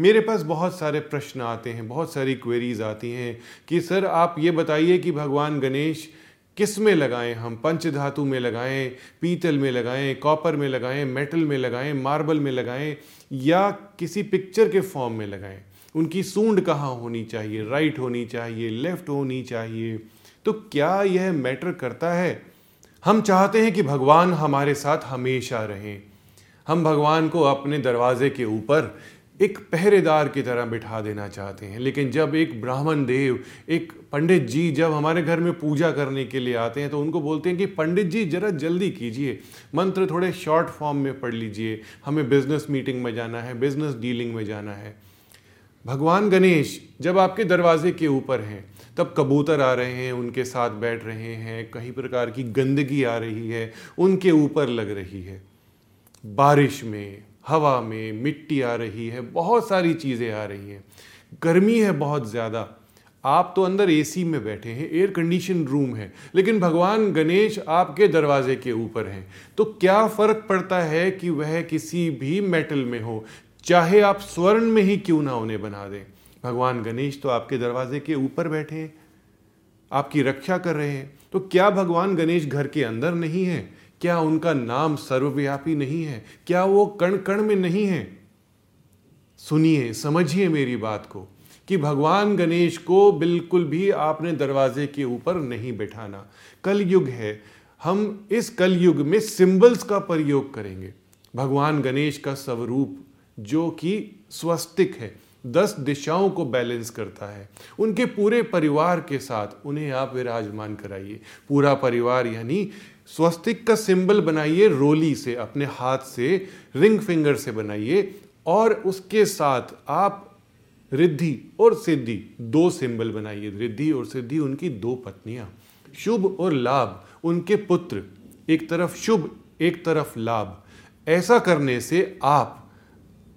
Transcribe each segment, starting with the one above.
मेरे पास बहुत सारे प्रश्न आते हैं, बहुत सारी क्वेरीज आती हैं कि, सर, आप ये बताइए कि भगवान गणेश किसमें लगाएँ हम? पंच धातु में लगाएँ, पीतल में लगाएँ, कॉपर में लगाएँ मेटल में लगाएँ मार्बल में लगाएँ, या किसी पिक्चर के फॉर्म में लगाएँ? उनकी सूंड कहाँ होनी चाहिए? राइट होनी चाहिए लेफ़्ट होनी चाहिए। तो क्या यह मैटर करता है? हम चाहते हैं कि भगवान हमारे साथ हमेशा रहें। हम भगवान को अपने दरवाजे के ऊपर एक पहरेदार की तरह बिठा देना चाहते हैं। लेकिन जब एक ब्राह्मण देव, एक पंडित जी जब हमारे घर में पूजा करने के लिए आते हैं तो उनको बोलते हैं कि, पंडित जी, ज़रा जल्दी कीजिए। मंत्र थोड़े शॉर्ट फॉर्म में पढ़ लीजिए। हमें बिज़नेस मीटिंग में जाना है बिज़नेस डीलिंग में जाना है। भगवान गणेश जब आपके दरवाजे के ऊपर हैं, तब कबूतर आ रहे हैं, उनके साथ बैठ रहे हैं कई प्रकार की गंदगी आ रही है, उनके ऊपर लग रही है। बारिश में हवा में मिट्टी आ रही है, बहुत सारी चीज़ें आ रही हैं। गर्मी है बहुत ज़्यादा। आप तो अंदर एसी में बैठे हैं एयर कंडीशन रूम है। लेकिन भगवान गणेश आपके दरवाजे के ऊपर हैं। तो क्या फ़र्क पड़ता है कि वह किसी भी मेटल में हो? चाहे आप स्वर्ण में ही क्यों ना उन्हें बना दें। भगवान गणेश तो आपके दरवाजे के ऊपर बैठे हैं, आपकी रक्षा कर रहे हैं। तो क्या भगवान गणेश घर के अंदर नहीं है? क्या उनका नाम सर्वव्यापी नहीं है? क्या वो कण कण में नहीं है? सुनिए, समझिए मेरी बात को, कि भगवान गणेश को बिल्कुल भी आपने दरवाजे के ऊपर नहीं बैठाना। कल युग है। हम इस कल युग में सिंबल्स का प्रयोग करेंगे। भगवान गणेश का स्वरूप, जो कि स्वस्तिक है दस दिशाओं को बैलेंस करता है। उनके पूरे परिवार के साथ उन्हें आप विराजमान कराइए। पूरा परिवार यानी स्वस्तिक का सिंबल बनाइए, रोली से, अपने हाथ से, रिंग फिंगर से बनाइए और उसके साथ आप रिद्धि और सिद्धि, दो सिंबल बनाइए। रिद्धि और सिद्धि उनकी दो पत्नियाँ, शुभ और लाभ, उनके पुत्र, एक तरफ़ शुभ, एक तरफ़ लाभ। ऐसा करने से आप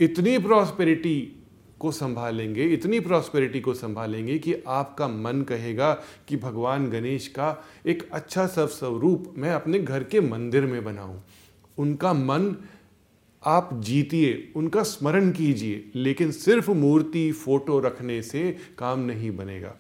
इतनी प्रॉस्पेरिटी को संभालेंगे, इतनी प्रॉस्पेरिटी को संभालेंगे कि आपका मन कहेगा कि भगवान गणेश का एक अच्छा सब स्वरूप मैं अपने घर के मंदिर में बनाऊँ। उनका मन आप जीतिए, उनका स्मरण कीजिए, लेकिन सिर्फ़ मूर्ति, फ़ोटो रखने से काम नहीं बनेगा।